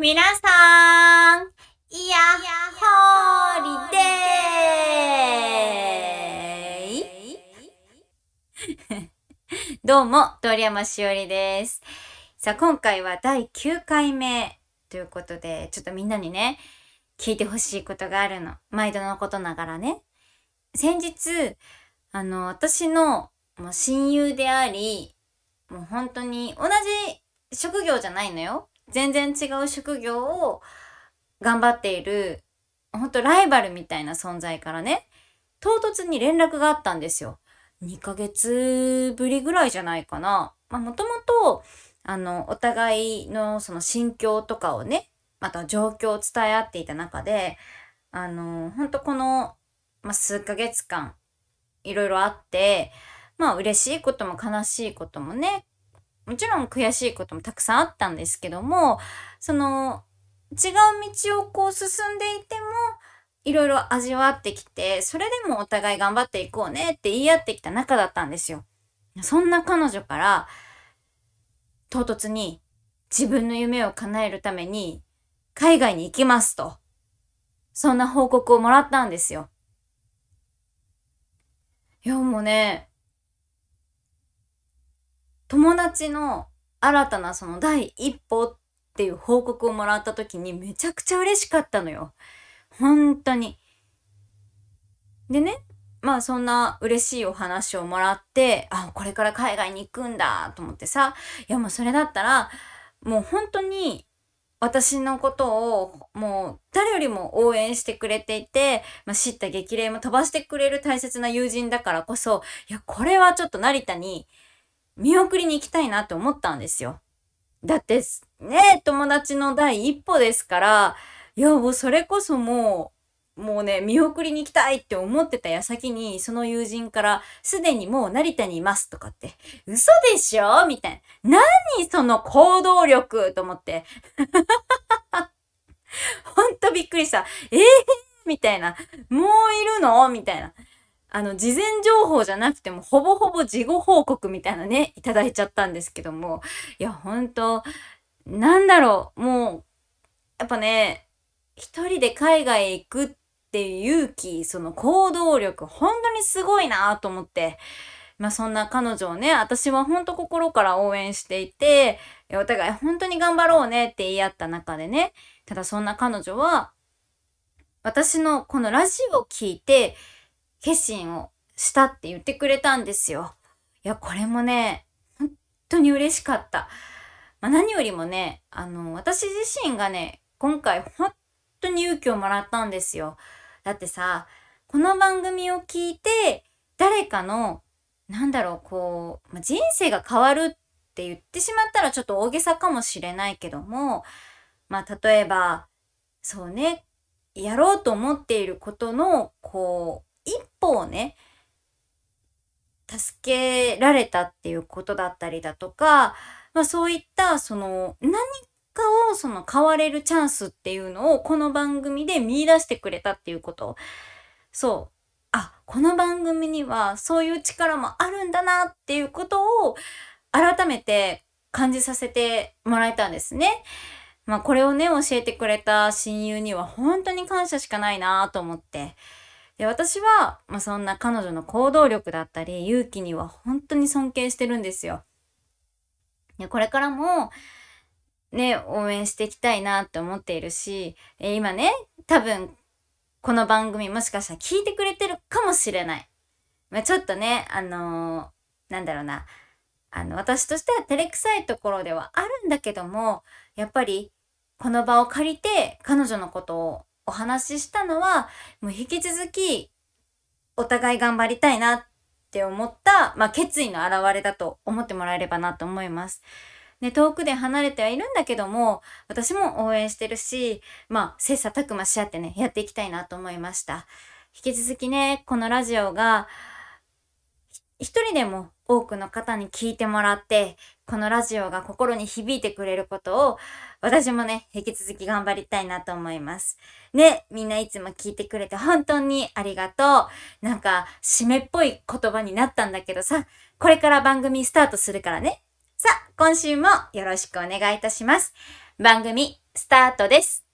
皆さん、いや、ホーリデー どうも、鳥山しおりです。さあ、今回は第9回目ということで、ちょっとみんなにね、聞いてほしいことがあるの。毎度のことながらね。先日、あの、私のもう親友であり、もう本当に同じ職業じゃないのよ。全然違う職業を頑張っている、本当ライバルみたいな存在からね、唐突に連絡があったんですよ。2ヶ月ぶりぐらいじゃないかな。まあもともと、あの、お互いのその心境とかをね、また状況を伝え合っていた中で、あの、本当この、まあ、数ヶ月間、いろいろあって、まあ嬉しいことも悲しいこともね、もちろん悔しいこともたくさんあったんですけども、その、違う道をこう進んでいても、いろいろ味わってきて、それでもお互い頑張っていこうねって言い合ってきた仲だったんですよ。そんな彼女から、唐突に自分の夢を叶えるために海外に行きますと。そんな報告をもらったんですよ。いや、もうね、友達の新たなその第一歩っていう報告をもらった時にめちゃくちゃ嬉しかったのよ。本当に。でね、まあそんな嬉しいお話をもらって、あ、これから海外に行くんだと思ってさ、いやもうそれだったら、もう本当に私のことをもう誰よりも応援してくれていて、まあ、知った激励も飛ばしてくれる大切な友人だからこそ、いや、これはちょっと成田に見送りに行きたいなって思ったんですよ。だって、ね、友達の第一歩ですから、いや、もうそれこそもう、もうね、見送りに行きたいって思ってた矢先に、その友人から、すでにもう成田にいますとかって、嘘でしょ？みたいな。何その行動力と思って。ほんとびっくりした。えー、みたいな。もういるの？みたいな。あの、事前情報じゃなくても、ほぼほぼ事後報告みたいなね、いただいちゃったんですけども。いや、ほんと、なんだろう、もう、やっぱね、一人で海外行くっていう勇気、その行動力、本当にすごいなと思って。まあそんな彼女をね、私は本当心から応援していて、お互い本当に頑張ろうねって言い合った中でね、ただそんな彼女は、私のこのラジオを聞いて、決心をしたって言ってくれたんですよ。いや、これもね、本当に嬉しかった。まあ、何よりもね、あの、私自身がね、今回本当に勇気をもらったんですよ。だってさ、この番組を聞いて、誰かの、なんだろう、こう、まあ、人生が変わるって言ってしまったらちょっと大げさかもしれないけども、まあ、例えば、そうね、やろうと思っていることの、こう、一歩をね、助けられたっていうことだったりだとか、まあそういった、その、何かをその変われるチャンスっていうのをこの番組で見出してくれたっていうこと。そう。あ、この番組にはそういう力もあるんだなっていうことを改めて感じさせてもらえたんですね。まあこれをね、教えてくれた親友には本当に感謝しかないなと思って。で、私は、まあ、そんな彼女の行動力だったり、勇気には本当に尊敬してるんですよ。で、これからも、ね、応援していきたいなって思っているし、え今ね、多分、この番組もしかしたら聞いてくれてるかもしれない。まあ、ちょっとね、あのーなんだろうな。あの、私としては照れくさいところではあるんだけども、やっぱり、この場を借りて、彼女のことをお話ししたのは、もう引き続き、お互い頑張りたいなって思った、まあ、決意の表れだと思ってもらえればなと思います。ね、遠くで離れてはいるんだけども、私も応援してるし、まあ、切磋琢磨し合ってね、やっていきたいなと思いました。引き続きね、このラジオが、一人でも多くの方に聞いてもらって、このラジオが心に響いてくれることを、私もね、引き続き頑張りたいなと思います。ね、みんないつも聞いてくれて本当にありがとう。なんか、締めっぽい言葉になったんだけどさ、これから番組スタートするからね。さあ、今週もよろしくお願いいたします。番組、スタートです。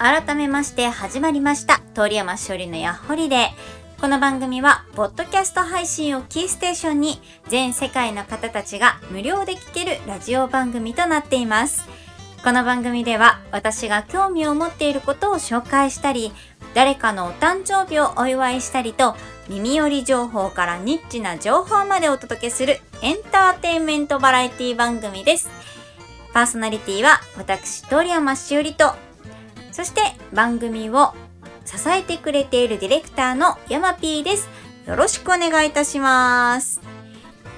改めまして始まりました。通山しおりのやっほりで。この番組は、ポッドキャスト配信をキーステーションに、全世界の方たちが無料で聴けるラジオ番組となっています。この番組では、私が興味を持っていることを紹介したり、誰かのお誕生日をお祝いしたりと、耳寄り情報からニッチな情報までお届けするエンターテインメントバラエティ番組です。パーソナリティは私、通山しおりと、そして番組を支えてくれているディレクターの山 P です。よろしくお願いいたします。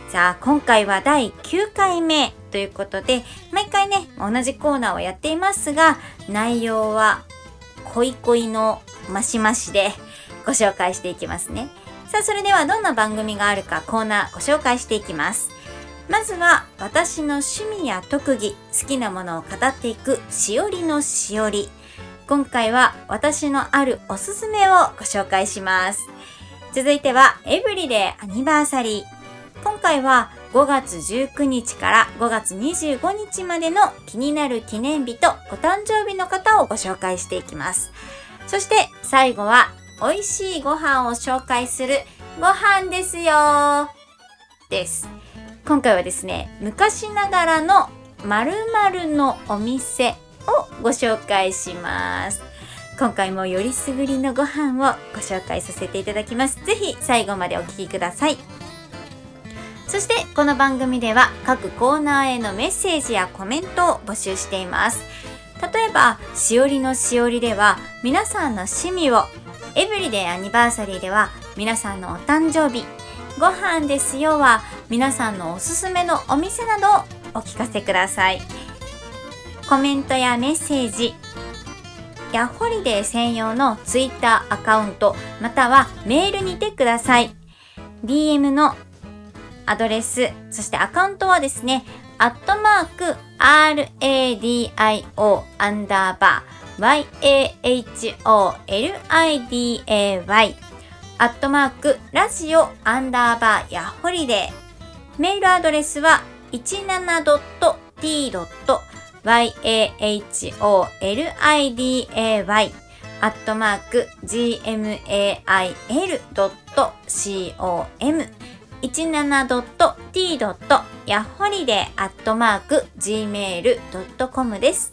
さあ、今回は第9回目ということで、毎回ね、同じコーナーをやっていますが、内容は恋恋のマシマシでご紹介していきますね。さあ、それではどんな番組があるかコーナーご紹介していきます。まずは私の趣味や特技、好きなものを語っていくしおりのしおり。今回は私のあるおすすめをご紹介します。続いてはエブリデイアニバーサリー。今回は5月19日から5月25日までの気になる記念日とお誕生日の方をご紹介していきます。そして最後は美味しいご飯を紹介するご飯ですよです。今回はですね、昔ながらの〇〇のお店をご紹介します。今回もよりすぐりのご飯をご紹介させていただきます。ぜひ最後までお聞きください。そしてこの番組では各コーナーへのメッセージやコメントを募集しています。例えば、しおりのしおりでは皆さんの趣味を、エブリデイアニバーサリーでは皆さんのお誕生日、ご飯ですよは皆さんのおすすめのお店などをお聞かせください。コメントやメッセージ、やホリデー専用のツイッターアカウント、またはメールにてください。DM のアドレス、そしてアカウントはですね、アットマーク、RADIO アンダーバー、YAHOLIDAY、アットマーク、ラジオアンダーバー、やホリデー。メールアドレスは 17.t. yaholiday アットマーク gmail.com 17.t. やほりでアットマーク gmail.com です。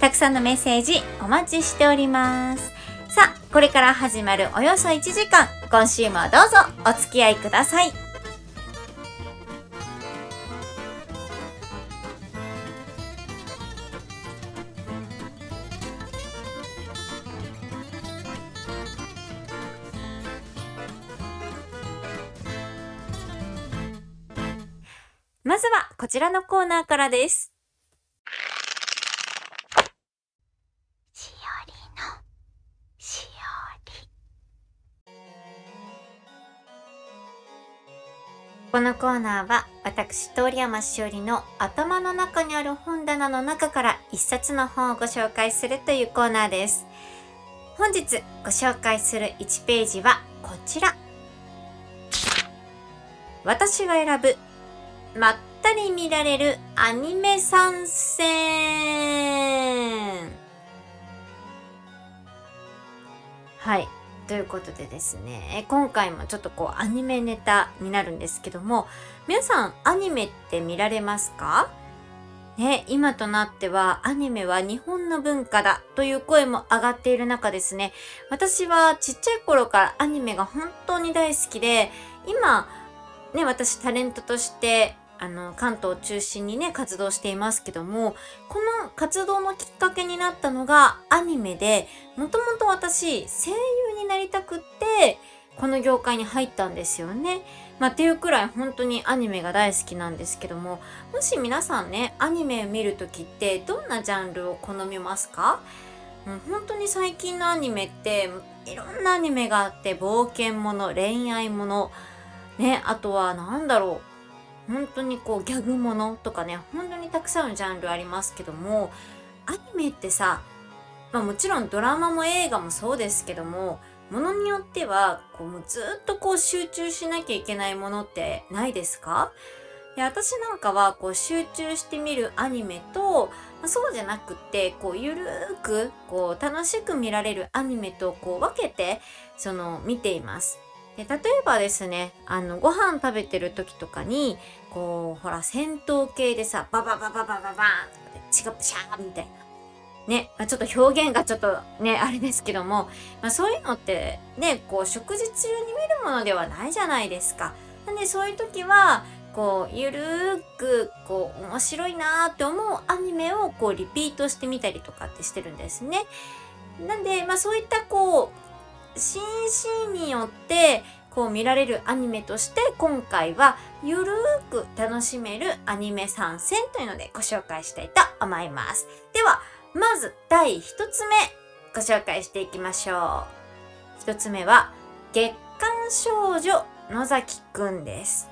たくさんのメッセージお待ちしております。さあ、これから始まるおよそ1時間、今週もどうぞお付き合いください。まずはこちらのコーナーからです。しおりのしおり。このコーナーは私通山しおりの頭の中にある本棚の中から一冊の本をご紹介するというコーナーです。本日ご紹介する1ページはこちら。私が選ぶまったり見られるアニメ参戦。はい。ということでですね、今回もちょっとこうアニメネタになるんですけども、皆さんアニメって見られますか？ね、今となってはアニメは日本の文化だという声も上がっている中ですね、私はちっちゃい頃からアニメが本当に大好きで、今、ね、私タレントとしてあの関東を中心にね活動していますけどもこの活動のきっかけになったのがアニメでもともと私声優になりたくってこの業界に入ったんですよね。まあ、っていうくらい本当にアニメが大好きなんですけども、もし皆さんね、アニメを見るときってどんなジャンルを好みますか？もう本当に最近のアニメっていろんなアニメがあって冒険もの恋愛ものねあとは何だろう本当にこうギャグものとかね本当にたくさんのジャンルありますけどもアニメってさ、まあ、もちろんドラマも映画もそうですけどもものによってはこうもうずっとこう集中しなきゃいけないものってないですか？で私なんかはこう集中して見るアニメと、まあ、そうじゃなくってこうゆるーくこう楽しく見られるアニメとこう分けてその見ています。で例えばですねあのご飯食べてる時とかにこうほら戦闘系でさバババババババーンとかで血がプシャーみたいな。ね、まあ、ちょっと表現がちょっとね、あれですけども、まあ、そういうのってね、こう食事中に見るものではないじゃないですか。なんでそういう時は、こうゆるーくこう面白いなーって思うアニメをこうリピートしてみたりとかってしてるんですね。なんで、まあ、そういったこうシーンによってこう見られるアニメとして今回はゆるーく楽しめるアニメ参戦というのでご紹介したいと思います。ではまず第1つ目ご紹介していきましょう。1つ目は月刊少女野崎くんです。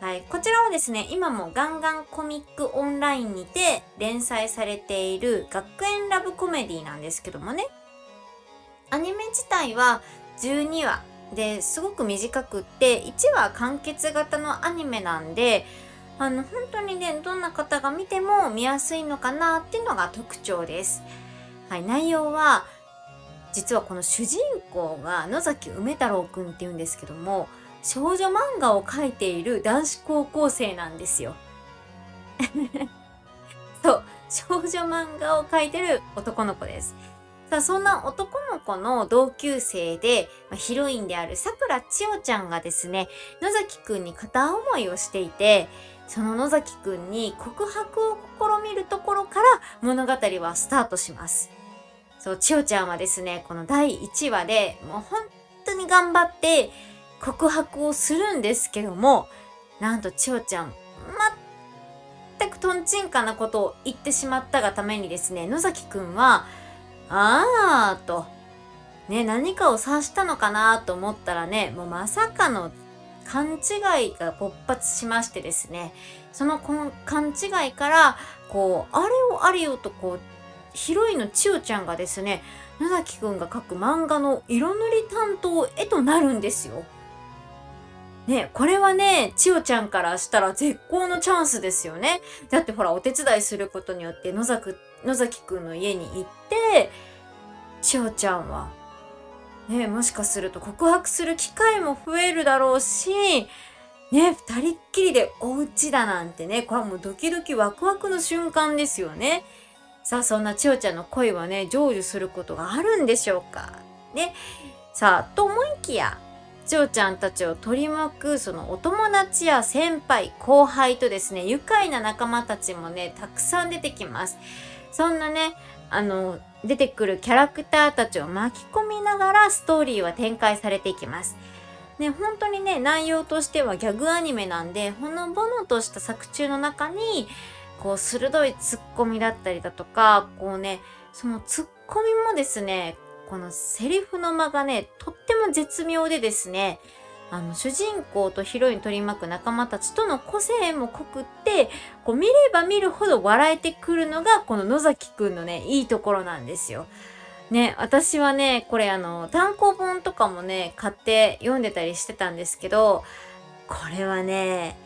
はい、こちらはですね、今もガンガンコミックオンラインにて連載されている学園ラブコメディなんですけどもね、アニメ自体は12話ですごく短くって1話完結型のアニメなんであの本当にねどんな方が見ても見やすいのかなっていうのが特徴です。はい、内容は実はこの主人公が野崎梅太郎くんっていうんですけども少女漫画を描いている男子高校生なんですよ。そう、少女漫画を描いてる男の子です。さあ、そんな男の子の同級生で、まヒロインである桜千代ちゃんがですね、野崎くんに片思いをしていて、その野崎くんに告白を試みるところから物語はスタートします。そう、千代ちゃんはですね、この第1話でもう本当に頑張って、告白をするんですけども、なんと千代ちゃん、全くトンチンカなことを言ってしまったがためにですね、野崎くんは、あーと、ね、何かを察したのかなと思ったらね、もうまさかの勘違いが勃発しましてですね、その勘違いから、こう、あれをあれよとこう、ヒロインの千代ちゃんがですね、野崎くんが描く漫画の色塗り担当へとなるんですよ。ね、これはね、千代ちゃんからしたら絶好のチャンスですよね。だってほら、お手伝いすることによって野崎、野崎くんの家に行って、千代ちゃんは、ね、もしかすると告白する機会も増えるだろうし、ね、二人っきりでお家だなんてね、これはもうドキドキワクワクの瞬間ですよね。さあ、そんな千代ちゃんの恋はね、成就することがあるんでしょうか。ね。さあ、と思いきや、千代ちゃんたちを取り巻くそのお友達や先輩後輩とですね愉快な仲間たちもねたくさん出てきますそんなねあの出てくるキャラクターたちを巻き込みながらストーリーは展開されていきます。ね、本当にね、内容としてはギャグアニメなんで、ほのぼのとした作中の中に、こう、鋭いツッコミだったりだとか、こうね、そのツッコミもですね、このセリフの間がね、とっても絶妙でですね、あの、主人公とヒロイン取り巻く仲間たちとの個性も濃くって、こう見れば見るほど笑えてくるのが、この野崎くんのね、いいところなんですよ。ね、私はね、これあの、単行本とかもね、買って読んでたりしてたんですけど、これはね、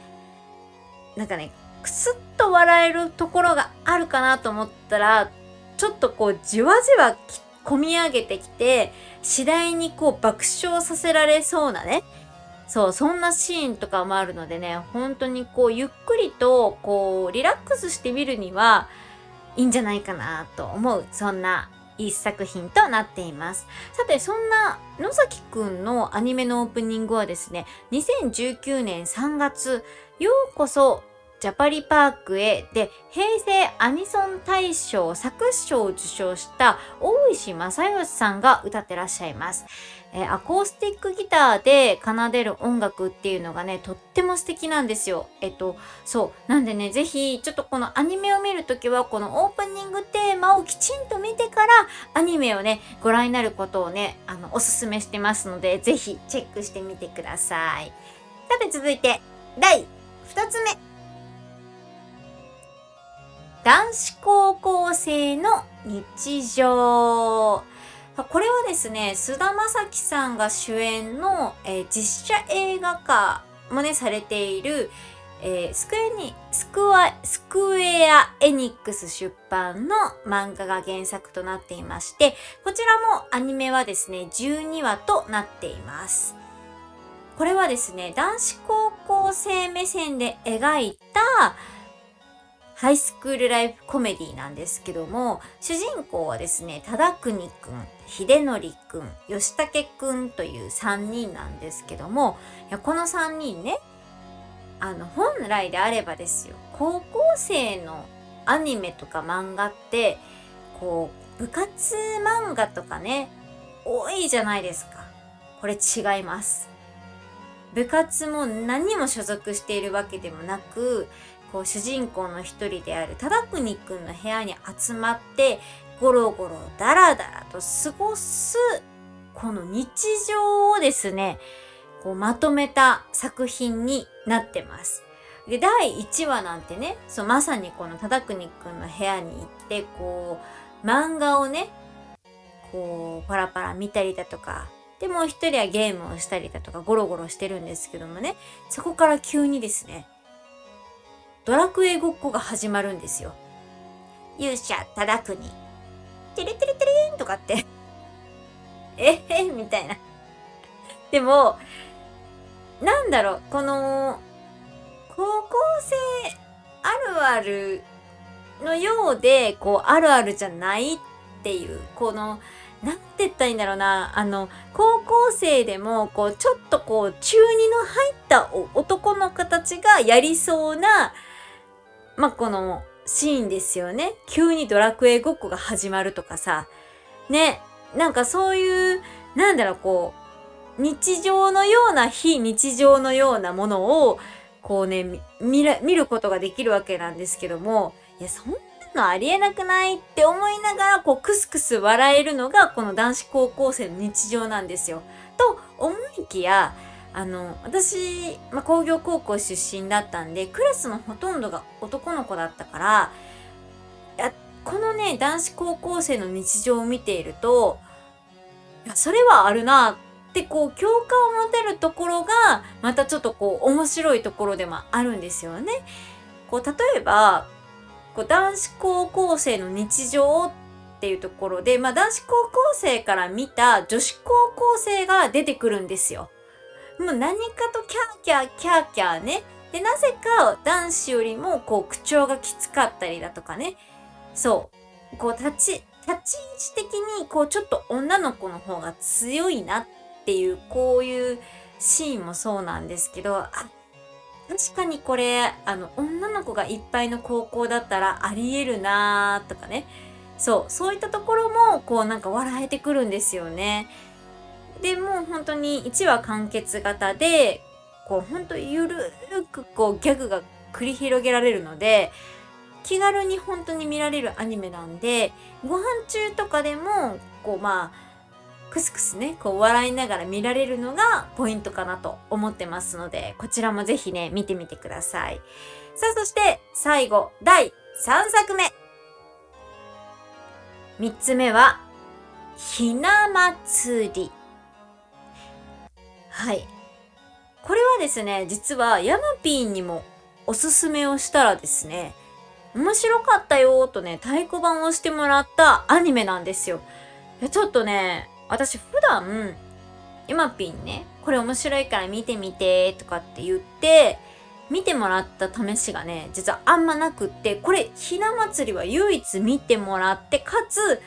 なんかね、くすっと笑えるところがあるかなと思ったら、ちょっとこう、じわじわ込み上げてきて、次第にこう爆笑させられそうなね、そう、そんなシーンとかもあるのでね、本当にこう、ゆっくりと、こう、リラックスしてみるには、いいんじゃないかなと思う、そんな一作品となっています。さて、そんな野崎くんのアニメのオープニングはですね、2019年3月、ようこそジャパリパークへで平成アニソン大賞作詞賞を受賞した大石正義さんが歌ってらっしゃいます。えー、アコースティックギターで奏でる音楽っていうのがね、とっても素敵なんですよ。えっと、そう。なんでね、ぜひ、ちょっとこのアニメを見るときは、このオープニングテーマをきちんと見てから、アニメをね、ご覧になることをね、あの、おすすめしてますので、ぜひチェックしてみてください。さて続いて、第2つ目。男子高校生の日常。これはですね、菅田将暉さんが主演の、えー、実写映画化もね、されている、えー、スクエニスクワスクエア・エニックス出版の漫画が原作となっていまして、こちらもアニメはですね、12話となっています。これはですね、男子高校生目線で描いた、ハイスクールライフコメディなんですけども、主人公はですね、忠国くん、秀則くん、吉武くんという3人なんですけども、いやこの3人ね、あの、本来であればですよ、高校生のアニメとか漫画って、こう、部活漫画とかね、多いじゃないですか。これ違います。部活も何も所属しているわけでもなく、こう主人公の一人である忠国くんの部屋に集まってゴロゴロダラダラと過ごすこの日常をですねこうまとめた作品になってます。で第1話なんてねそうまさにこの忠国くんの部屋に行ってこう漫画をねこうパラパラ見たりだとかでもう一人はゲームをしたりだとかゴロゴロしてるんですけどもねそこから急にですねドラクエごっこが始まるんですよ。勇者忠国。テレテレテレーンとかって えへみたいな。でも、なんだろう、この、高校生あるあるのようで、こう、あるあるじゃないっていう、この、なんて言ったらいいんだろうな、あの、高校生でも、こう、ちょっとこう、中二の入った男の子たちがやりそうな、まあ、このシーンですよね。急にドラクエごっこが始まるとかさ。ね。なんかそういう、なんだろう、こう、日常のような非日常のようなものを、こうね、見る、見ることができるわけなんですけども、いや、そんなのありえなくないって思いながら、こう、クスクス笑えるのが、この男子高校生の日常なんですよ。と思いきや、あの私、まあ、工業高校出身だったんでクラスのほとんどが男の子だったからやこのね男子高校生の日常を見ているといやそれはあるなってこう共感を持てるところがまたちょっとこう面白いところでもあるんですよね。こう例えばこう男子高校生の日常っていうところで、まあ、男子高校生から見た女子高校生が出てくるんですよ。もう何かとキャーキャーキャーキャーね。で、なぜか男子よりもこう口調がきつかったりだとかね。そう。こう立ち、立ち位置的にこうちょっと女の子の方が強いなっていうこういうシーンもそうなんですけど、あ、確かにこれ、あの、女の子がいっぱいの高校だったらあり得るなーとかね。そう、そういったところも、こうなんか笑えてくるんですよね。でもう本当に1話完結型でこう本当ゆるくこうギャグが繰り広げられるので気軽に本当に見られるアニメなんでご飯中とかでもこうまあクスクスねこう笑いながら見られるのがポイントかなと思ってますのでこちらもぜひね見てみてください。さあそして最後第3作目。3つ目はひな祭り。はい。これはですね、実はヤマピーにもおすすめをしたらですね、面白かったよとね、太鼓判をしてもらったアニメなんですよ。ちょっとね、私普段、ヤマピンね、これ面白いから見てみてとかって言って、見てもらった試しがね、実はあんまなくって、これ、ひな祭りは唯一見てもらって、かつ、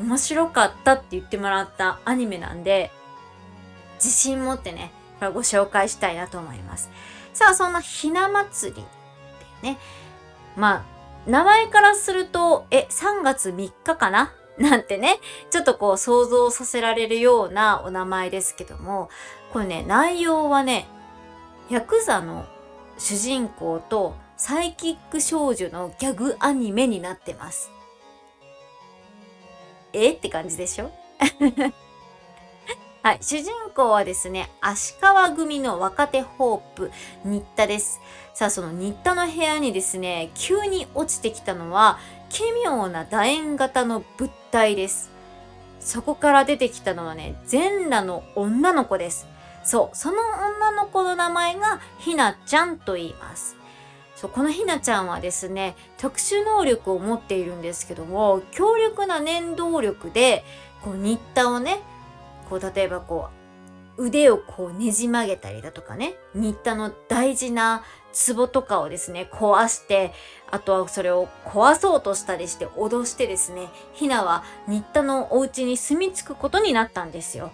面白かったって言ってもらったアニメなんで、自信持ってね、これご紹介したいなと思います。さあ、そんなひな祭りってね。まあ、名前からすると、え、3月3日かな？なんてね、ちょっとこう想像させられるようなお名前ですけども、これね、内容はね、ヤクザの主人公とサイキック少女のギャグアニメになってます。え？って感じでしょ？はい。主人公はですね、足利組の若手ホープ、新田です。さあ、その新田の部屋にですね、急に落ちてきたのは、奇妙な楕円型の物体です。そこから出てきたのはね、全裸の女の子です。そう、その女の子の名前がひなちゃんと言います。そうこのひなちゃんはですね特殊能力を持っているんですけども強力な念動力でこう新田をねこう例えばこう腕をこうねじ曲げたりだとかね新田の大事な壺とかをですね壊してあとはそれを壊そうとしたりして脅してですねひなは新田のお家に住み着くことになったんですよ。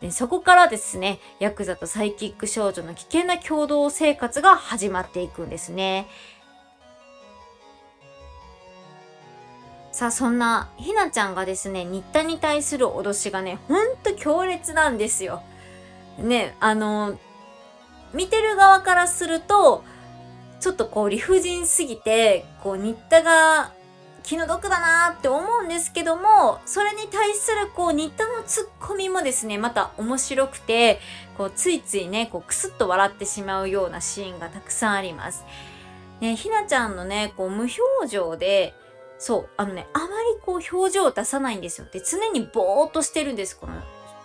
でそこからですねヤクザとサイキック少女の危険な共同生活が始まっていくんですね。さあ、そんな、ひなちゃんがですね、新田に対する脅しがね、ほんと強烈なんですよ。ね、あの、見てる側からすると、ちょっとこう理不尽すぎて、こう、新田が気の毒だなーって思うんですけども、それに対するこう、新田のツッコミもですね、また面白くて、こう、ついついね、こう、くすっと笑ってしまうようなシーンがたくさんあります。ね、ひなちゃんのね、こう、無表情で、そう、あのね、あまりこう表情を出さないんですよ。で、常にぼーっとしてるんです、この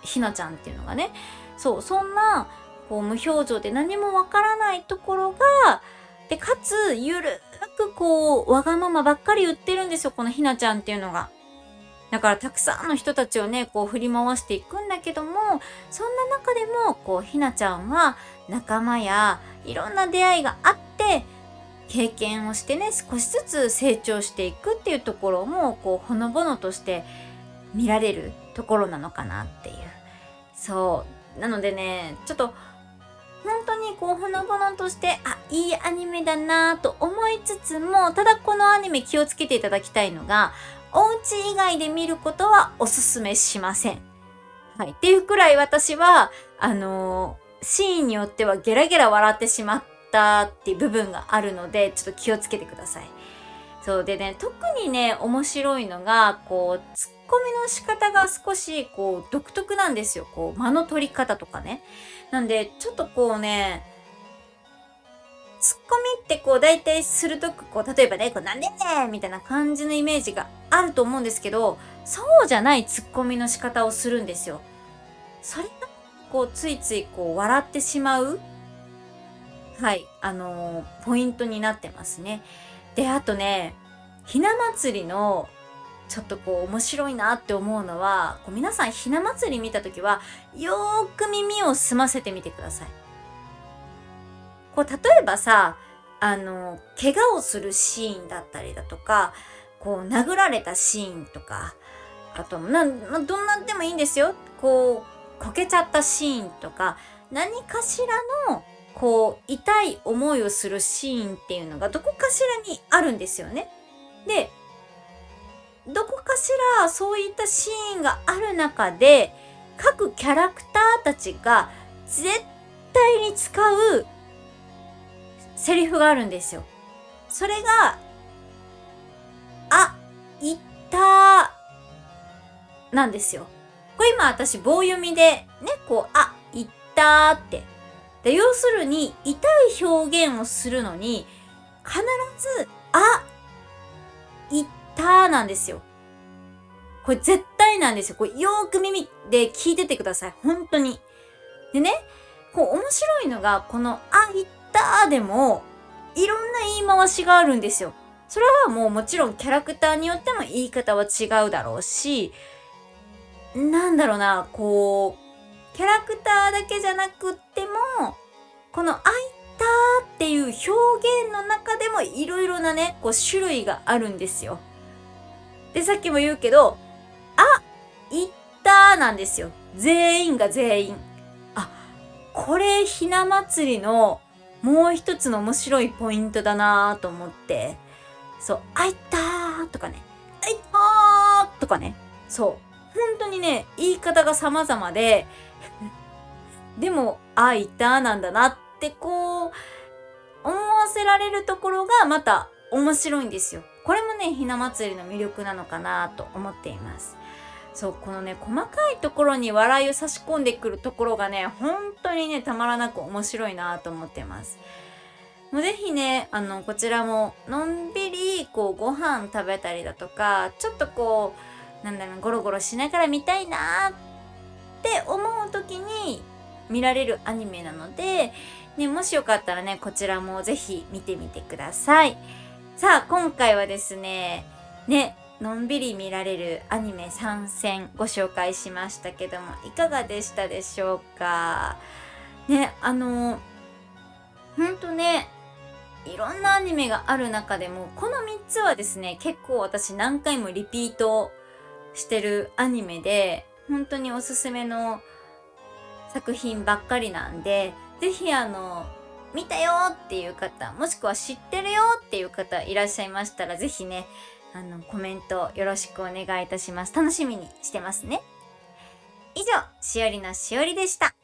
ひなちゃんっていうのがね。そう、そんな、こう無表情で何もわからないところが、で、かつ、ゆるくこう、わがままばっかり言ってるんですよ、このひなちゃんっていうのが。だからたくさんの人たちをね、こう振り回していくんだけども、そんな中でも、こう、ひなちゃんは仲間やいろんな出会いがあって、経験をしてね少しずつ成長していくっていうところもこうほのぼのとして見られるところなのかなっていうそうなのでねちょっと本当にこうほのぼのとしてあいいアニメだなと思いつつもただこのアニメ気をつけていただきたいのがお家以外で見ることはおすすめしません。はい。っていうくらい私は、あのー、シーンによってはゲラゲラ笑ってしまっったっていう部分があるので、ちょっと気をつけてください。そうでね、特にね、面白いのが、こう、ツッコミの仕方が少し、こう、独特なんですよ。こう、間の取り方とかね。なんで、ちょっとこうね、ツッコミってこう、大体鋭く、こう、例えばね、こう、なんでねみたいな感じのイメージがあると思うんですけど、そうじゃないツッコミの仕方をするんですよ。それが、こう、ついついこう、笑ってしまうはい、あのー、ポイントになってますね。で、あとね、ひな祭りのちょっとこう面白いなって思うのは、こう皆さんひな祭り見たときは、よーく耳を澄ませてみてください。こう、例えばさ、あの、怪我をするシーンだったりだとか、こう、殴られたシーンとか、あと、な、まどんなんでもいいんですよ。こう、こけちゃったシーンとか、何かしらのこう、痛い思いをするシーンっていうのがどこかしらにあるんですよね。で、どこかしらそういったシーンがある中で、各キャラクターたちが絶対に使うセリフがあるんですよ。それが、あ、いったなんですよ。これ今私棒読みでね、こう、あ、いったってで要するに痛い表現をするのに必ずあ言ったなんですよ。これ絶対なんですよ。これよーく耳で聞いててください。本当に。でね、こう面白いのが、このあ言ったでもいろんな言い回しがあるんですよ。それはもうもちろんキャラクターによっても言い方は違うだろうし、なんだろうな、こう、キャラクターだけじゃなくっても、この「あいた」っていう表現の中でもいろいろなね、こう種類があるんですよ。で、さっきも言うけど、あ、いったーなんですよ。全員が全員。あ、これひな祭りのもう一つの面白いポイントだなと思って、そう、あいたーとかね、あいたーとかね、そう、本当にね、言い方が様々で、でも、ああいたなんだなってこう、思わせられるところがまた面白いんですよ。これもね、ひな祭りの魅力なのかなと思っています。そう、このね、細かいところに笑いを差し込んでくるところがね、本当にね、たまらなく面白いなと思ってます。もうぜひね、あの、こちらも、のんびり、こう、ご飯食べたりだとか、ちょっとこう、なんだろう、ゴロゴロしながら見たいなって思う時に見られるアニメなので、ね、もしよかったらね、こちらもぜひ見てみてください。さあ、今回はですね、ね、のんびり見られるアニメ参戦ご紹介しましたけども、いかがでしたでしょうか？ね、あの、ほんとね、いろんなアニメがある中でも、この3つはですね、結構私何回もリピートしてるアニメで、本当におすすめの作品ばっかりなんで、ぜひあの、見たよっていう方、もしくは知ってるよっていう方いらっしゃいましたら、ぜひね、あの、コメントよろしくお願いいたします。楽しみにしてますね。以上、しおりのしおりでした。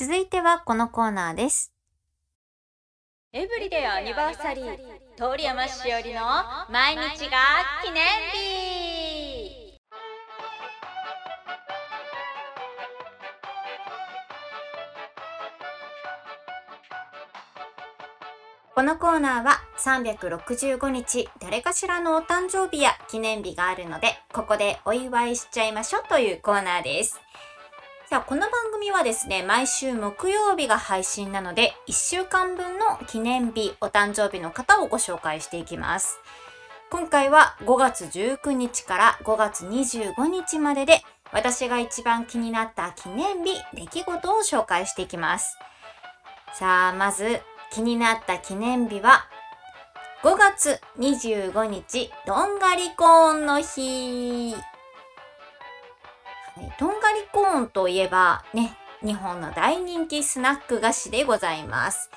続いてはこのコーナーです。エブリデイアニバーサリー、通山しおりの毎日が記念日このコーナーは365日誰かしらのお誕生日や記念日があるので、ここでお祝いしちゃいましょうというコーナーです。さあ、この番組はですね、毎週木曜日が配信なので、1週間分の記念日、お誕生日の方をご紹介していきます。今回は5月19日から5月25日までで、私が一番気になった記念日、出来事を紹介していきます。さあ、まず気になった記念日は、5月25日、どんがりコーンの日。とんがりコーンといえばね、日本の大人気スナック菓子でございます。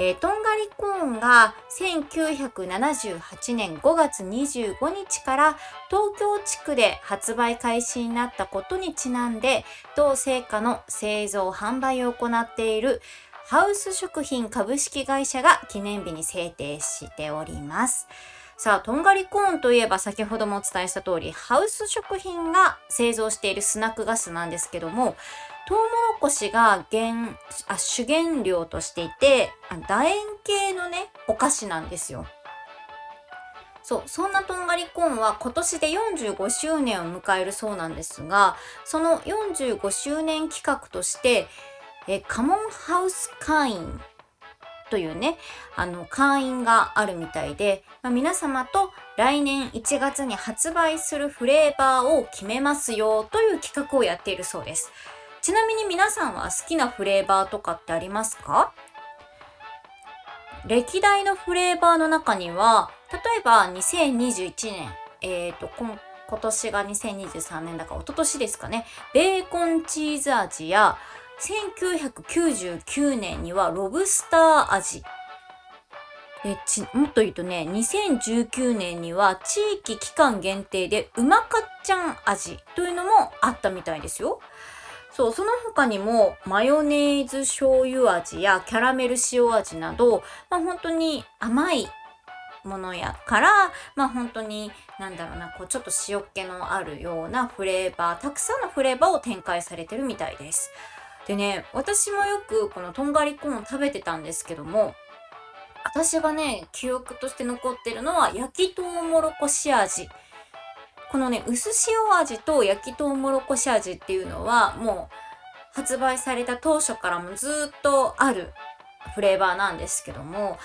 えー、とんがりコーンが1978年5月25日から東京地区で発売開始になったことにちなんで同製菓の製造販売を行っているハウス食品株式会社が記念日に制定しております。さあ、とんがりコーンといえば先ほどもお伝えした通り、ハウス食品が製造しているスナック菓子なんですけども、トウモロコシが原あ主原料としていて楕円形のね、お菓子なんですよ。そう、そんなとんがりコーンは今年で45周年を迎えるそうなんですが、その45周年企画として、えカモンハウス会員というね、あの、会員があるみたいで、まあ、皆様と来年1月に発売するフレーバーを決めますよという企画をやっているそうです。ちなみに皆さんは好きなフレーバーとかってありますか？歴代のフレーバーの中には、例えば2021年、えっ、ー、と、今年が2023年だから一昨年ですかね、ベーコンチーズ味や、1999年にはロブスター味。えちもっと言うとね、2019年には地域期間限定でうまかっちゃん味というのもあったみたいですよ。そう、その他にもマヨネーズ醤油味やキャラメル塩味など、まあ本当に甘いものやから、まあ本当に、なんだろうな、こうちょっと塩気のあるようなフレーバー、たくさんのフレーバーを展開されてるみたいです。でね、私もよくこのとんがりコーン食べてたんですけども、私がね、記憶として残ってるのは焼きとうもろこし味。このね、薄塩味と焼きとうもろこし味っていうのはもう発売された当初からもずっとあるフレーバーなんですけども、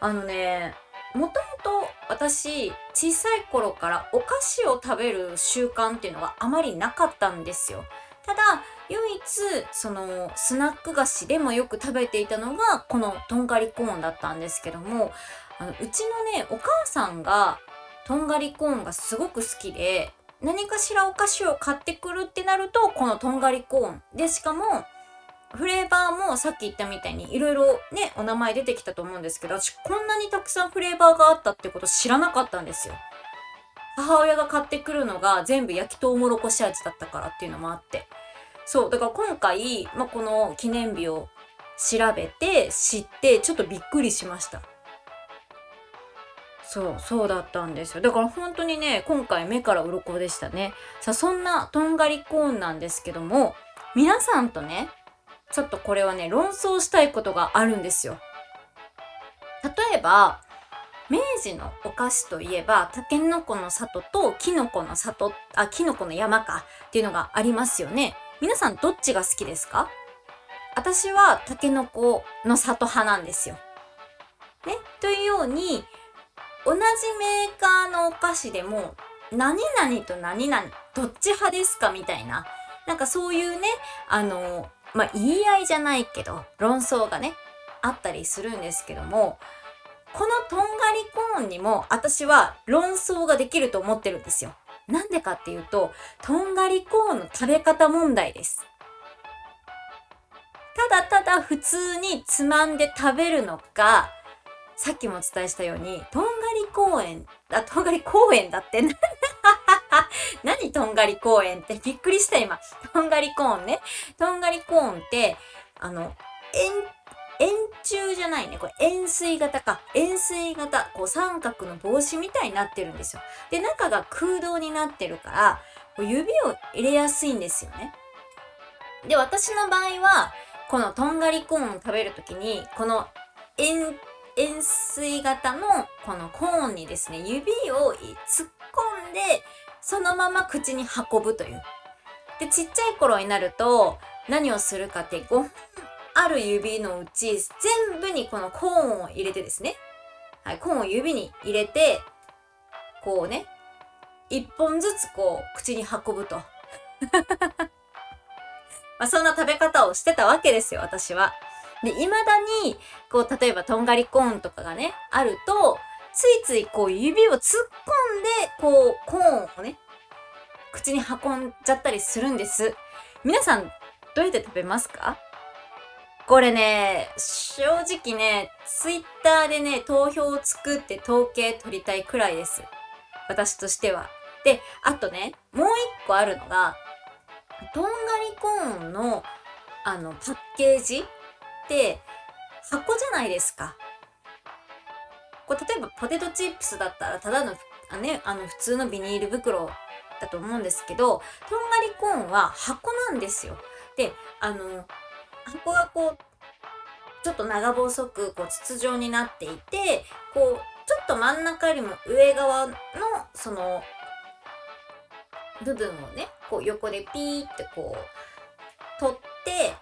あのね、もともと私小さい頃からお菓子を食べる習慣っていうのがあまりなかったんですよ。ただ唯一そのスナック菓子でもよく食べていたのがこのとんがりコーンだったんですけどもあのうちのねお母さんがとんがりコーンがすごく好きで何かしらお菓子を買ってくるってなるとこのとんがりコーンでしかもフレーバーもさっき言ったみたいにいろいろねお名前出てきたと思うんですけど私こんなにたくさんフレーバーがあったってこと知らなかったんですよ。母親が買ってくるのが全部焼きとうもろこし味だったからっていうのもあって。そうだから今回、まあ、この記念日を調べて知ってちょっとびっくりしました。そうそうだったんですよ。だから本当にね今回目から鱗でしたね。さあそんなとんがりコーンなんですけども皆さんとねちょっとこれはね論争したいことがあるんですよ。例えば明治のお菓子といえばたけのこの里ときのこの里あきのこの山かっていうのがありますよね。皆さんどっちが好きですか？私はたけのこの里派なんですよ。ね？というように同じメーカーのお菓子でも何々と何々どっち派ですか？みたいななんかそういうねあのまあ言い合いじゃないけど論争がねあったりするんですけどもこのとんがりコーンにも私は論争ができると思ってるんですよ。なんでかっていうと、とんがりコーンの食べ方問題です。ただただ普通につまんで食べるのか、さっきもお伝えしたように、とんがり公園、あ、とんがり公園だって、何とんがり公園ってびっくりした今。とんがりコーンね。とんがりコーンって、あの、円円柱じゃないね。これ円錐型か。円錐型。こう三角の帽子みたいになってるんですよ。で、中が空洞になってるから、こう指を入れやすいんですよね。で、私の場合は、このとんがりコーンを食べるときに、この円、円錐型のこのコーンにですね、指を突っ込んで、そのまま口に運ぶという。で、ちっちゃい頃になると、何をするかって5分ある指のうち全部にこのコーンを入れてですね。はい、コーンを指に入れて、こうね、一本ずつこう口に運ぶと。まあそんな食べ方をしてたわけですよ、私は。で、未だに、こう、例えばとんがりコーンとかがね、あると、ついついこう指を突っ込んで、こう、コーンをね、口に運んじゃったりするんです。皆さん、どうやって食べますか？これね、正直ね、ツイッターでね、投票を作って統計取りたいくらいです。私としては。で、あとね、もう一個あるのが、とんがりコーンの、あの、パッケージって箱じゃないですか。これ例えばポテトチップスだったらただの、あね、あの普通のビニール袋だと思うんですけど、とんがりコーンは箱なんですよ。で、あの、箱がこう、ちょっと長細くこう筒状になっていて、こう、ちょっと真ん中よりも上側の、その、部分をね、こう横でピーってこう、取って、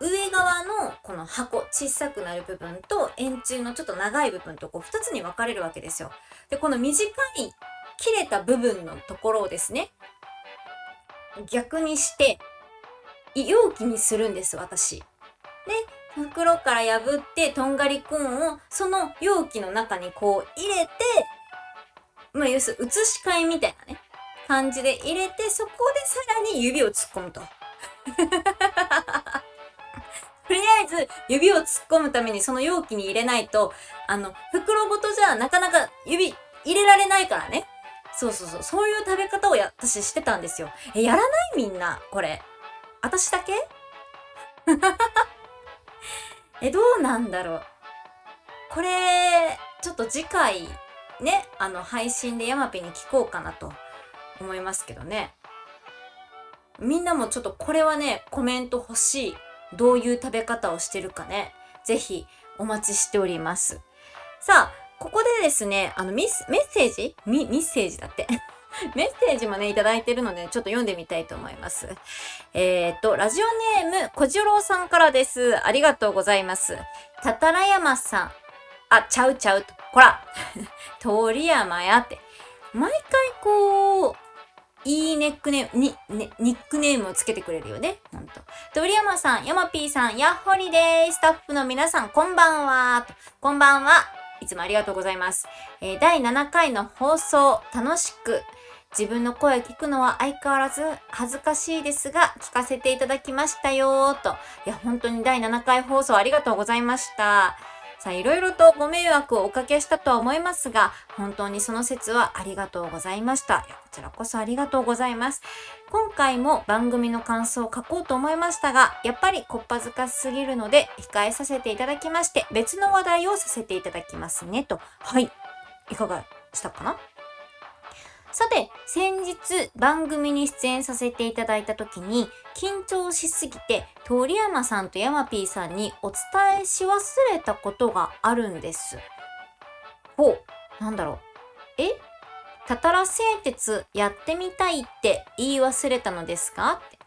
上側のこの箱、小さくなる部分と円柱のちょっと長い部分とこう2つに分かれるわけですよ。で、この短い切れた部分のところをですね、逆にして、容器にするんです、私。で、袋から破ってとんがりコーンをその容器の中にこう入れて、まあ要するに移し替えみたいなね、感じで入れて、そこでさらに指を突っ込むと。とりあえず指を突っ込むためにその容器に入れないと、あの、袋ごとじゃなかなか指入れられないからね。そうそうそう。そういう食べ方をや、私してたんですよ。え、やらない？みんな、これ。私だけ？え、どうなんだろう。これ、ちょっと次回、ね、あの、配信でヤマピに聞こうかなと思いますけどね。みんなもちょっとこれはね、コメント欲しい。どういう食べ方をしてるかね。ぜひお待ちしております。さあ、ここでですね、あのミス、メッセージ？ミメッセージだって メッセージもね、いただいてるので、ちょっと読んでみたいと思います。えっ、と、ラジオネーム、こじろうさんからです。ありがとうございます。たたらやまさん。あ、ちゃうちゃうと。こら 通山やって。毎回こう、いいネックネーム、に、ね、ニックネームをつけてくれるよね。ほんと。鳥山さん、ヤマピーさん、やっほりでーす。スタッフの皆さん、こんばんは。こんばんは。いつもありがとうございます。えー第7回の放送、楽しく、自分の声聞くのは相変わらず恥ずかしいですが、聞かせていただきましたよーと。いや、本当に第7回放送ありがとうございました。さあ、いろいろとご迷惑をおかけしたとは思いますが、本当にその説はありがとうございました。いやこちらこそありがとうございます。今回も番組の感想を書こうと思いましたが、やっぱりこっぱずかしすぎるので、控えさせていただきまして、別の話題をさせていただきますね、と。はい。いかがしたかな？さて、先日番組に出演させていただいた時に、緊張しすぎて、鳥山さんとヤマピーさんにお伝えし忘れたことがあるんです。ほう、なんだろう。え？たたら製鉄やってみたいって言い忘れたのですか？って。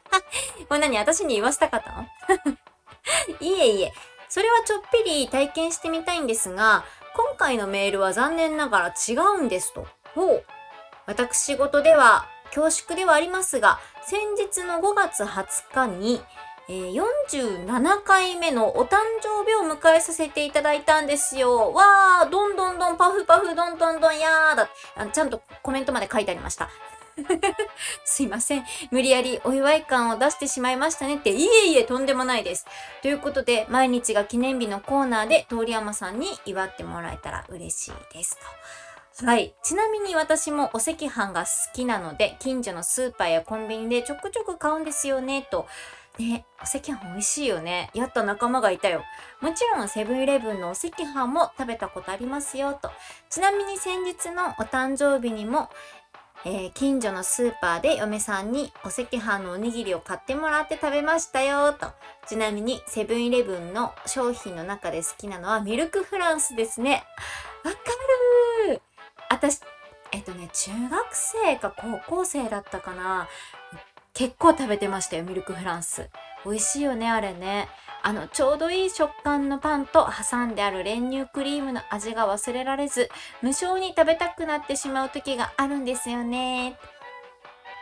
これ何私に言わせたかったの？いえいえ。それはちょっぴり体験してみたいんですが、今回のメールは残念ながら違うんですと。ほう。私事では恐縮ではありますが、先日の5月20日に、えー47回目のお誕生日を迎えさせていただいたんですよ。わー、どんどんどん、パフパフ、どんどんどん、やーだ。あちゃんとコメントまで書いてありました。すいません。無理やりお祝い感を出してしまいましたねって、いえいえ、とんでもないです。ということで、毎日が記念日のコーナーで、通山さんに祝ってもらえたら嬉しいですと。はい。ちなみに私もお赤飯が好きなので、近所のスーパーやコンビニでちょくちょく買うんですよね、と。ね、お赤飯美味しいよね。やった仲間がいたよ。もちろんセブンイレブンのお赤飯も食べたことありますよ、と。ちなみに先日のお誕生日にも、えー近所のスーパーで嫁さんにお赤飯のおにぎりを買ってもらって食べましたよ、と。ちなみにセブンイレブンの商品の中で好きなのはミルクフランスですね。わかる私、えっとね、中学生か高校生だったかな。結構食べてましたよ、ミルクフランス。美味しいよね、あれね。あの、ちょうどいい食感のパンと挟んである練乳クリームの味が忘れられず、無性に食べたくなってしまう時があるんですよね。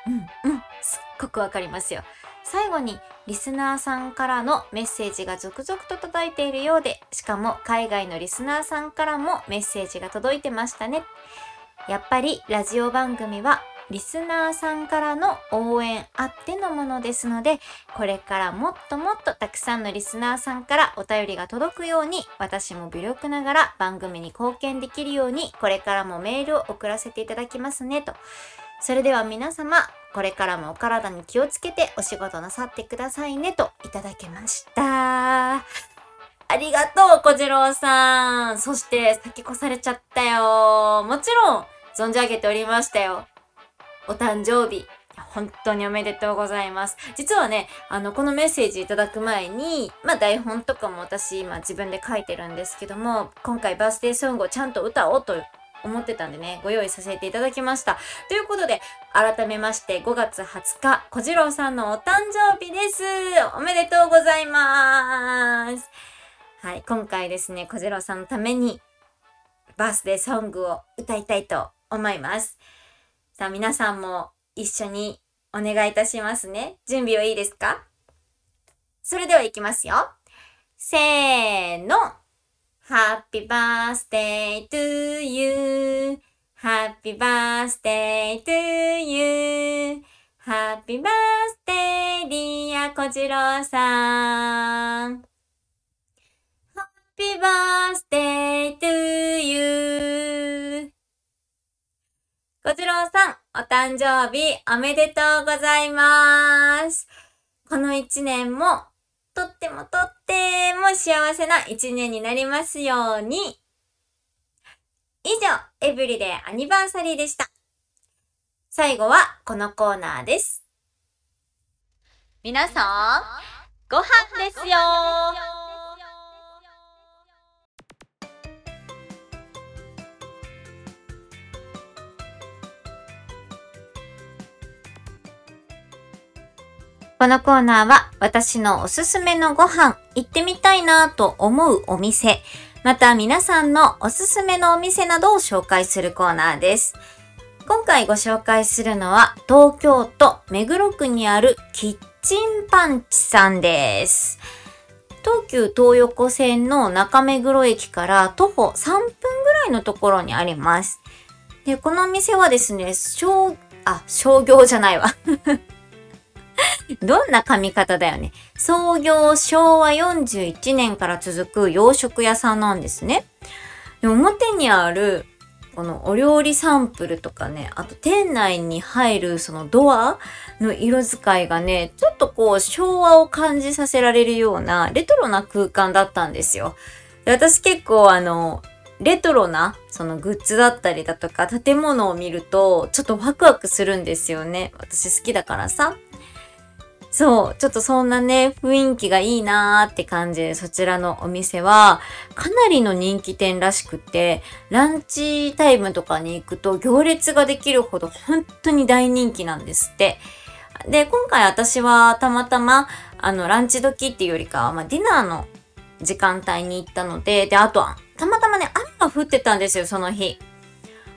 うん、うん、すっごくわかりますよ。最後に、リスナーさんからのメッセージが続々と届いているようで、しかも海外のリスナーさんからもメッセージが届いてましたね。やっぱりラジオ番組はリスナーさんからの応援あってのものですので、これからもっともっとたくさんのリスナーさんからお便りが届くように、私も微力ながら番組に貢献できるように、これからもメールを送らせていただきますね、と。それでは皆様、これからもお体に気をつけてお仕事なさってくださいね、といただきました。ありがとう、小次郎さん。そして、先越されちゃったよ。もちろん、存じ上げておりましたよ。お誕生日。本当におめでとうございます。実はね、あの、このメッセージいただく前に、まあ台本とかも私今自分で書いてるんですけども、今回バースデーソングをちゃんと歌おうと思ってたんでね、ご用意させていただきました。ということで、改めまして5月20日、小次郎さんのお誕生日です。おめでとうございます。はい、今回ですね、小次郎さんのために、バースデーソングを歌いたいと思います。さあ、皆さんも一緒にお願いいたしますね。準備はいいですか？それでは行きますよ。せーの。Happy birthday to you.Happy birthday to you.Happy birthday, dear 小次郎さん。Happy birthday to you. 小次郎さん、お誕生日おめでとうございます。この一年も、とってもとっても幸せな一年になりますように。以上、エブリデイアニバーサリーでした。最後はこのコーナーです。皆さん、ご飯ですよこのコーナーは私のおすすめのご飯、行ってみたいなと思うお店、また皆さんのおすすめのお店などを紹介するコーナーです。今回ご紹介するのは東京都目黒区にあるキッチンパンチさんです。東急東横線の中目黒駅から徒歩3分ぐらいのところにあります。で、このお店はですね、商、あ、商業じゃないわ。どんな髪型だよね。創業昭和41年から続く洋食屋さんなんですね。で表にあるこのお料理サンプルとかね、あと店内に入るそのドアの色使いがね、ちょっとこう昭和を感じさせられるようなレトロな空間だったんですよ。で私結構あの、レトロなそのグッズだったりだとか建物を見るとちょっとワクワクするんですよね。私好きだからさ。そう、ちょっとそんなね、雰囲気がいいなーって感じで、そちらのお店は、かなりの人気店らしくて、ランチタイムとかに行くと行列ができるほど本当に大人気なんですって。で、今回私はたまたま、あの、ランチ時っていうよりかは、まあ、ディナーの時間帯に行ったので、で、あとは、たまたまね、雨が降ってたんですよ、その日。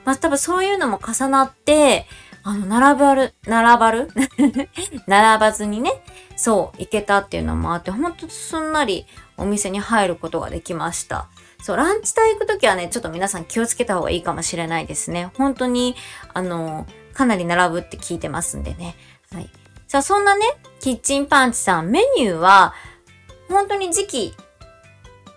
まあ、多分そういうのも重なって、あの、並ばる、並ばる？並ばずにね、そう、行けたっていうのもあって、ほんとすんなりお店に入ることができました。そう、ランチ帯行くときはね、ちょっと皆さん気をつけた方がいいかもしれないですね。本当に、あの、かなり並ぶって聞いてますんでね。はい。さあ、そんなね、キッチンパンチさん、メニューは、本当に時期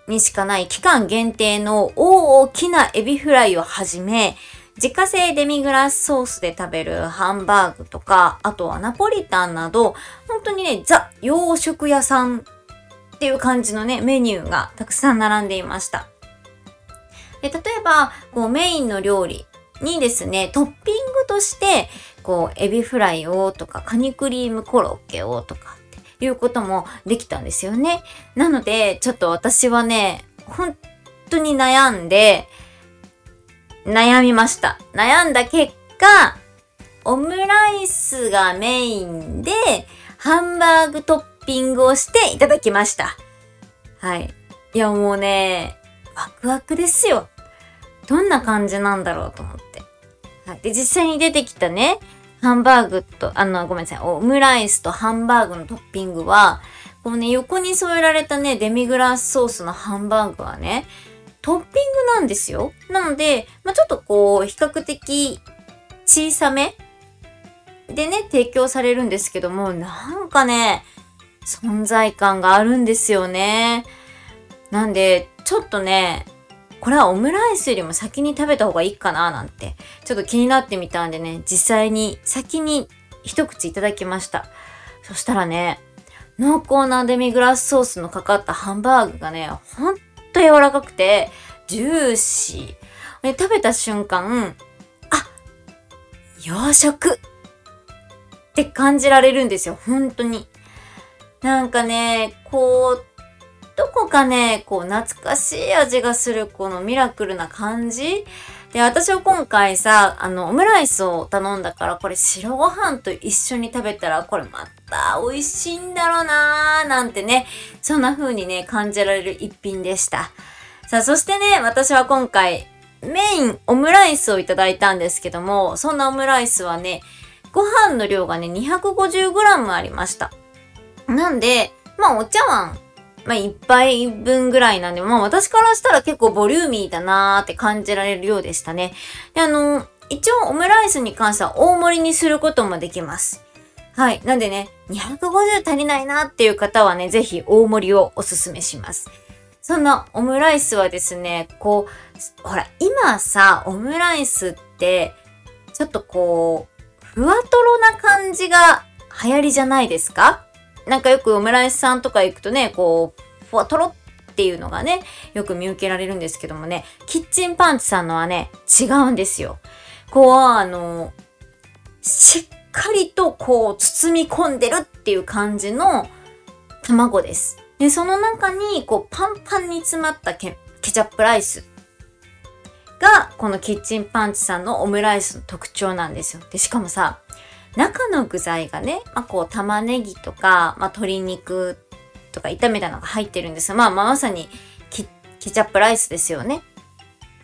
にしかない期間限定の大きなエビフライをはじめ、自家製デミグラスソースで食べるハンバーグとか、あとはナポリタンなど、本当にね、ザ洋食屋さんっていう感じのね、メニューがたくさん並んでいました。で、例えば、こうメインの料理にですね、トッピングとして、こう、エビフライをとか、カニクリームコロッケをとかっていうこともできたんですよね。なので、ちょっと私はね、本当に悩んで、悩みました。悩んだ結果、オムライスがメインで、ハンバーグトッピングをしていただきました。はい。いやもうね、ワクワクですよ。どんな感じなんだろうと思って。はい。で、実際に出てきたね、ハンバーグと、あの、ごめんなさい、オムライスとハンバーグのトッピングは、このね、横に添えられたね、デミグラスソースのハンバーグはね、トッピングなんですよ。なので、まあ、ちょっとこう、比較的小さめでね、提供されるんですけども、なんかね、存在感があるんですよね。なんで、ちょっとね、これはオムライスよりも先に食べた方がいいかななんて、ちょっと気になってみたんでね、実際に先に一口いただきました。そしたらね、濃厚なデミグラスソースのかかったハンバーグがね、ほんと柔らかくて、ジューシー。で、食べた瞬間、あ、洋食って感じられるんですよ、本当に。なんかね、こう、どこかね、こう、懐かしい味がする、このミラクルな感じで、私は今回さ、あの、オムライスを頼んだから、これ白ご飯と一緒に食べたら、これまた美味しいんだろうなーなんてね、そんな風にね、感じられる一品でした。さあ、そしてね、私は今回、メインオムライスをいただいたんですけども、そんなオムライスはね、ご飯の量がね、250g ありました。なんで、まあお茶碗、まあ一杯分ぐらいなんで、まあ私からしたら結構ボリューミーだなーって感じられるようでしたね。で、あの、一応オムライスに関しては大盛りにすることもできます。はい。なんでね、250足りないなっていう方はね、ぜひ大盛りをおすすめします。そんなオムライスはですね、こう、ほら、今さ、オムライスって、ちょっとこう、ふわとろな感じが流行りじゃないですか？なんかよくオムライスさんとか行くとね、こう、ふわとろっていうのがね、よく見受けられるんですけどもね、キッチンパンチさんのはね、違うんですよ。こう、あの、しっかりとこう、包み込んでるっていう感じの卵です。で、その中に、こう、パンパンに詰まったケケチャップライスが、このキッチンパンチさんのオムライスの特徴なんですよ。で、しかもさ、中の具材がね、まあ、こう、玉ねぎとか、まあ、鶏肉とか炒めたのが入ってるんですよ。まあ、まあ、まさに、ケチャップライスですよね。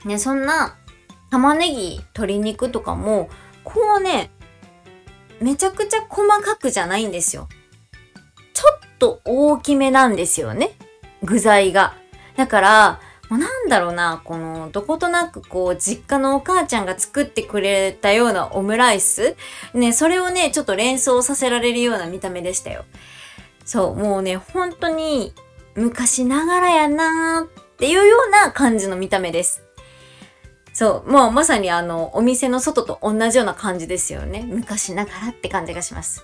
ね、そんな玉ねぎ、鶏肉とかも、こうね、めちゃくちゃ細かくじゃないんですよ。ちょっと大きめなんですよね。具材が。だから、もうなんだろうな、この、どことなくこう、実家のお母ちゃんが作ってくれたようなオムライスね、それをね、ちょっと連想させられるような見た目でしたよ。そう、もうね、本当に、昔ながらやなーっていうような感じの見た目です。そう、もうまさにあの、お店の外と同じような感じですよね。昔ながらって感じがします。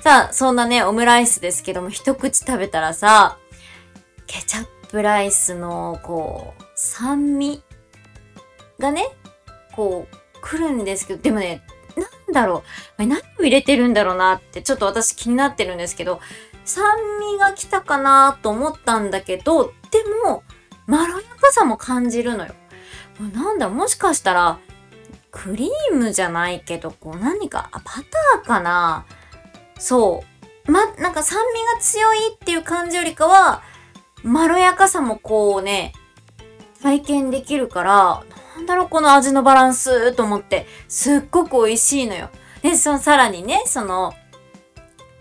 さあ、そんなね、オムライスですけども、一口食べたらさ、ケチャップライスの、こう、酸味がね、こう、来るんですけど、でもね、なんだろう、何を入れてるんだろうなって、ちょっと私気になってるんですけど、酸味が来たかなと思ったんだけど、でも、まろやかさも感じるのよ。なんだ、もしかしたら、クリームじゃないけど、こう何か、あ、バターかな？そう。ま、なんか酸味が強いっていう感じよりかは、まろやかさもこうね、体験できるから、なんだろうこの味のバランスと思って、すっごく美味しいのよ。で、そのさらにね、その、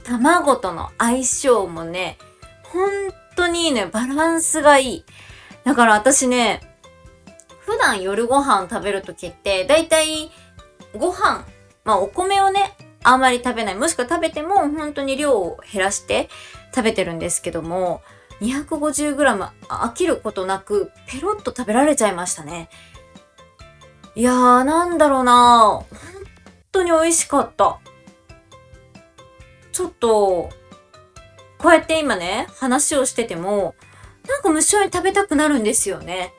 卵との相性もね、本当にいいのよ。バランスがいい。だから私ね、段夜ご飯食べるときって、だいたいご飯、まあお米をね、あんまり食べない。もしくは食べても本当に量を減らして食べてるんですけども、250g 飽きることなくペロッと食べられちゃいましたね。いやー、なんだろうな本当に美味しかった。ちょっと、こうやって今ね、話をしてても、なんか無性に食べたくなるんですよね。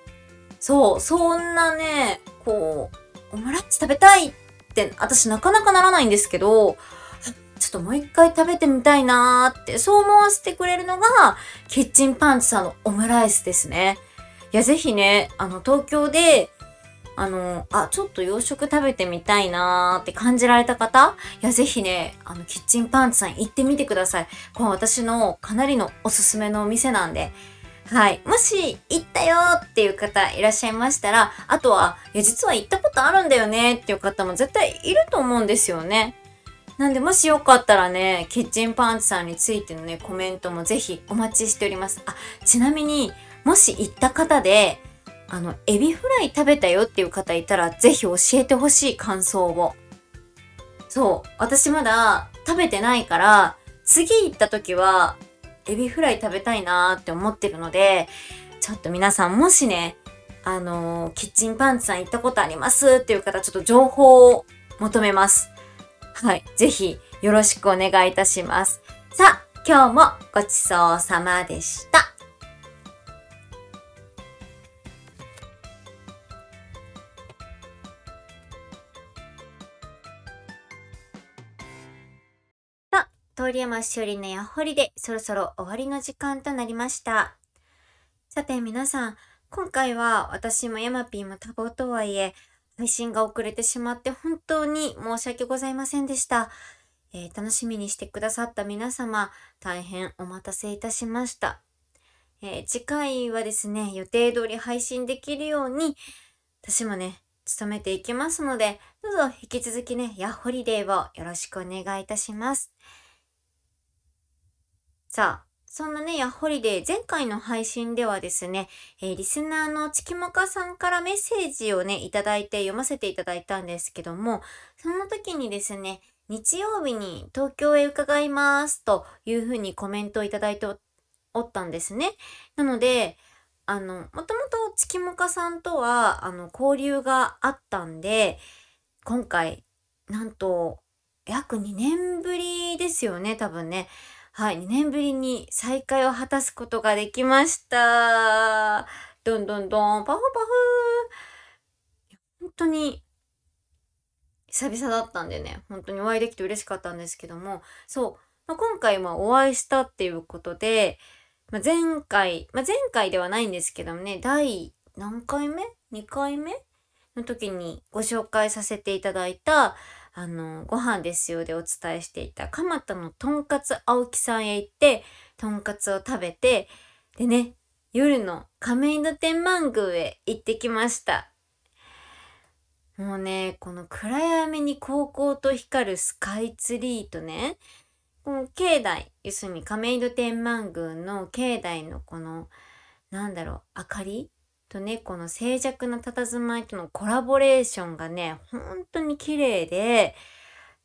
そう、そんなね、こう、オムライス食べたいって私なかなかならないんですけど、ちょっともう一回食べてみたいなーって、そう思わせてくれるのが、キッチンパンチさんのオムライスですね。いや、ぜひね、あの、東京で、あの、あ、ちょっと洋食食べてみたいなーって感じられた方いや、ぜひね、あの、キッチンパンチさん行ってみてください。この私のかなりのおすすめのお店なんで、はい。もし、行ったよっていう方いらっしゃいましたら、あとは、いや、実は行ったことあるんだよねっていう方も絶対いると思うんですよね。なんで、もしよかったらね、キッチンパンチさんについてのね、コメントもぜひお待ちしております。あ、ちなみに、もし行った方で、あの、エビフライ食べたよっていう方いたら、ぜひ教えてほしい感想を。そう。私まだ食べてないから、次行った時は、エビフライ食べたいなーって思ってるので、ちょっと皆さんもしね、あのー、キッチンパンツさん行ったことありますっていう方、ちょっと情報を求めます。はい。ぜひ、よろしくお願いいたします。さあ、今日もごちそうさまでした。山しおりのやっほりでそろそろ終わりの時間となりました。さて皆さん、今回は私もヤマピーも多忙とはいえ、配信が遅れてしまって本当に申し訳ございませんでした。えー、楽しみにしてくださった皆様、大変お待たせいたしました。えー、次回はですね、予定通り配信できるように、私もね、努めていきますので、どうぞ引き続きね、ヤッホリデーをよろしくお願いいたします。さあ、そんなね、ヤッホリデー、前回の配信ではですね、えー、リスナーのチキモカさんからメッセージをね、いただいて読ませていただいたんですけども、その時にですね、日曜日に東京へ伺いますというふうにコメントをいただいておったんですね。なので、あの、もともとチキモカさんとは、あの、交流があったんで、今回、なんと、約2年ぶりですよね、多分ね。はい、2年ぶりに再会を果たすことができました。どんどんどん、パフパフ本当に、久々だったんでね、本当にお会いできて嬉しかったんですけども、そう、まあ、今回まあお会いしたっていうことで、まあ、前回、まあ、前回ではないんですけどもね、第何回目 ?2 回目？の時にご紹介させていただいた、あの、ご飯ですよでお伝えしていた蒲田のとんかつ青木さんへ行って、とんかつを食べて、でね、夜の亀戸天満宮へ行ってきました。もうね、この暗闇に高校と光るスカイツリーとね、この境内、要するに亀戸天満宮の境内のこの、なんだろう、明かりとね、この静寂な佇まいとのコラボレーションがね、本当に綺麗で、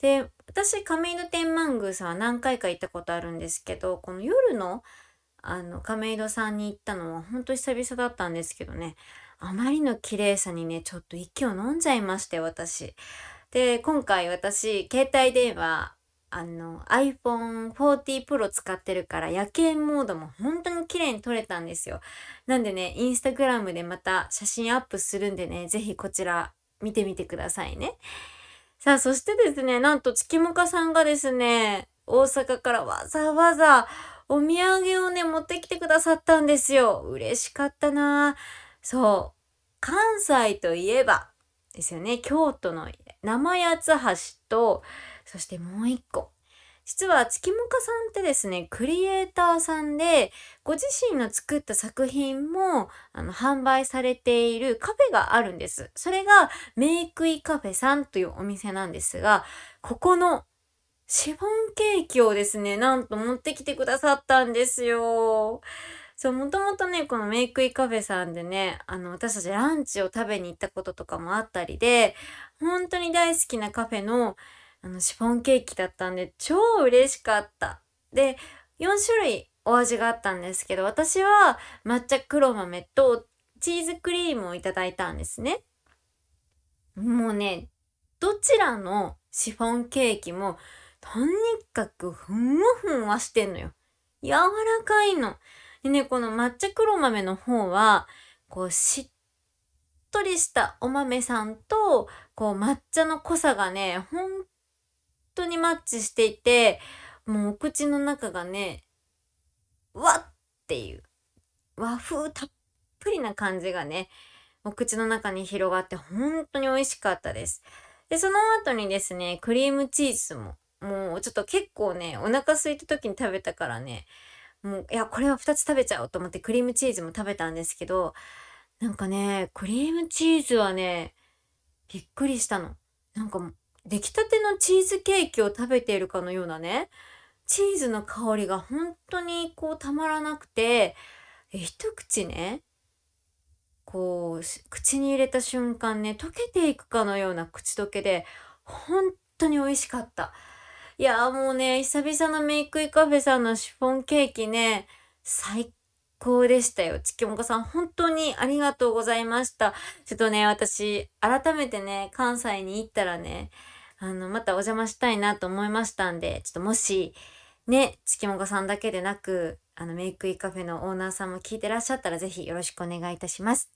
で、私、亀戸天満宮さんは何回か行ったことあるんですけど、この夜の、あの、亀戸さんに行ったのは本当久々だったんですけどね、あまりの綺麗さにね、ちょっと息を飲んじゃいまして、私。で、今回私、携帯電話、あの、iPhone 40 Pro 使ってるから夜景モードも本当に綺麗に撮れたんですよ。なんでね、インスタグラムでまた写真アップするんでね、ぜひこちら見てみてくださいね。さあ、そしてですね、なんと、月もかさんがですね、大阪からわざわざお土産をね、持ってきてくださったんですよ。嬉しかったなそう。関西といえば、ですよね。京都の生八つ橋と、そしてもう一個。実は月もかさんってですね、クリエイターさんで、ご自身の作った作品もあの販売されているカフェがあるんです。それがメイクイカフェさんというお店なんですが、ここのシフォンケーキをですね、なんと持ってきてくださったんですよ。そう、もともとね、このメイクイカフェさんでね、あの、私たちランチを食べに行ったこととかもあったりで、本当に大好きなカフェのあの、シフォンケーキだったんで、超嬉しかった。で、4種類お味があったんですけど、私は抹茶黒豆とチーズクリームをいただいたんですね。もうね、どちらのシフォンケーキも、とにかくふんわふんわしてんのよ。柔らかいの。でね、この抹茶黒豆の方は、こう、しっとりしたお豆さんと、こう、抹茶の濃さがね、ほん当にマッチしていて、もうお口の中がね、わっていう和風たっぷりな感じがね、お口の中に広がって本当に美味しかったです。で、その後にですね、クリームチーズも、もうちょっと結構ね、お腹空いた時に食べたからね、もう、いや、これは2つ食べちゃおうと思ってクリームチーズも食べたんですけど、なんかね、クリームチーズはね、びっくりしたの。なんか出来たてのチーズケーキを食べているかのようなね、チーズの香りが本当にこうたまらなくて、一口ね、こう、口に入れた瞬間ね、溶けていくかのような口どけで、本当に美味しかった。いやもうね、久々のメイクイカフェさんのシフォンケーキね、最高でしたよ。ちきもこさん、本当にありがとうございました。ちょっとね、私、改めてね、関西に行ったらね、あの、またお邪魔したいなと思いましたんで、ちょっともし、ね、月もこさんだけでなく、あの、メイクイカフェのオーナーさんも聞いてらっしゃったら、ぜひよろしくお願いいたします。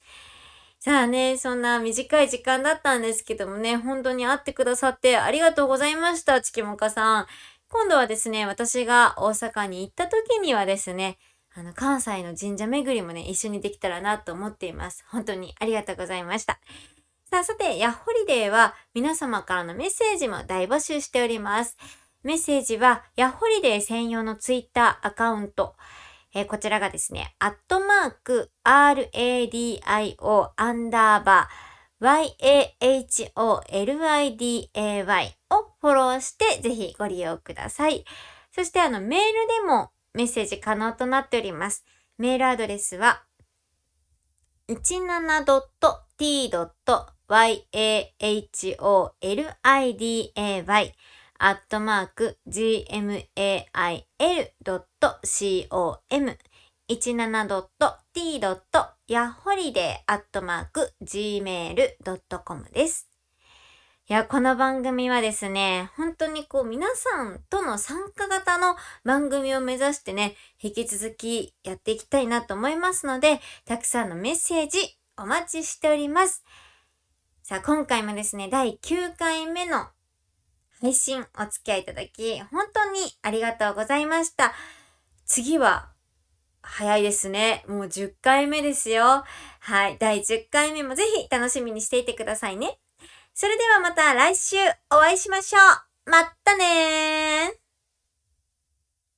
さあね、そんな短い時間だったんですけどもね、本当に会ってくださってありがとうございました、ちきもかさん。今度はですね、私が大阪に行った時にはですね、あの、関西の神社巡りもね、一緒にできたらなと思っています。本当にありがとうございました。さあ、さて、ヤッホリデーは皆様からのメッセージも大募集しております。メッセージは、ヤッホリデー専用のツイッターアカウント、えー、こちらがですね、アットマーク、RADIO アンダーバー、YAHOLIDAY をフォローして、ぜひご利用ください。そして、あの、メールでもメッセージ可能となっております。メールアドレスは、17.t. yaholiday アットマーク gmail.com 17.t. yaholiday アットマーク gmail.com です。いや、この番組はですね、本当にこう皆さんとの参加型の番組を目指してね、引き続きやっていきたいなと思いますので、たくさんのメッセージお待ちしております。さあ、今回もですね、第9回目の配信お付き合いいただき、本当にありがとうございました。次は、早いですね。もう10回目ですよ。はい。第10回目もぜひ楽しみにしていてくださいね。それではまた来週お会いしましょう。まったねー。